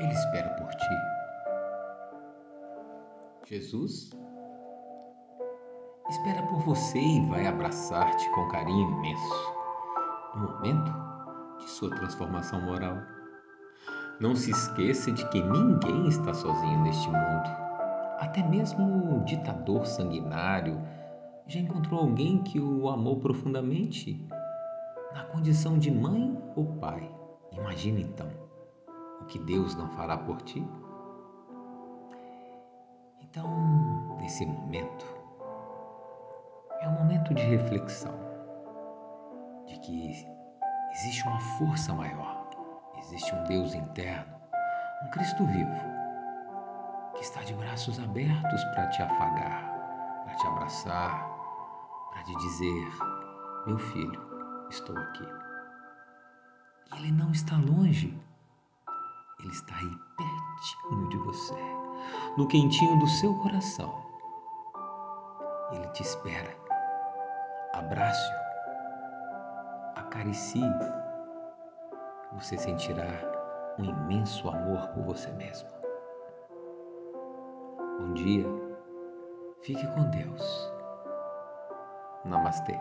Ele espera por ti. Jesus espera por você e vai abraçar-te com carinho imenso no momento de sua transformação moral. Não se esqueça de que ninguém está sozinho neste mundo. Até mesmo o ditador sanguinário já encontrou alguém que o amou profundamente, na condição de mãe ou pai. Imagina então o que Deus não fará por ti. Então, nesse momento, é um momento de reflexão, de que existe uma força maior, existe um Deus interno, um Cristo vivo, que está de braços abertos para te afagar, para te abraçar, para te dizer: Meu filho, estou aqui. E Ele não está longe, Ele está aí pertinho de você, no quentinho do seu coração. Ele te espera. Abraço, acaricie. Você sentirá um imenso amor por você mesmo. Bom dia, fique com Deus. Namastê.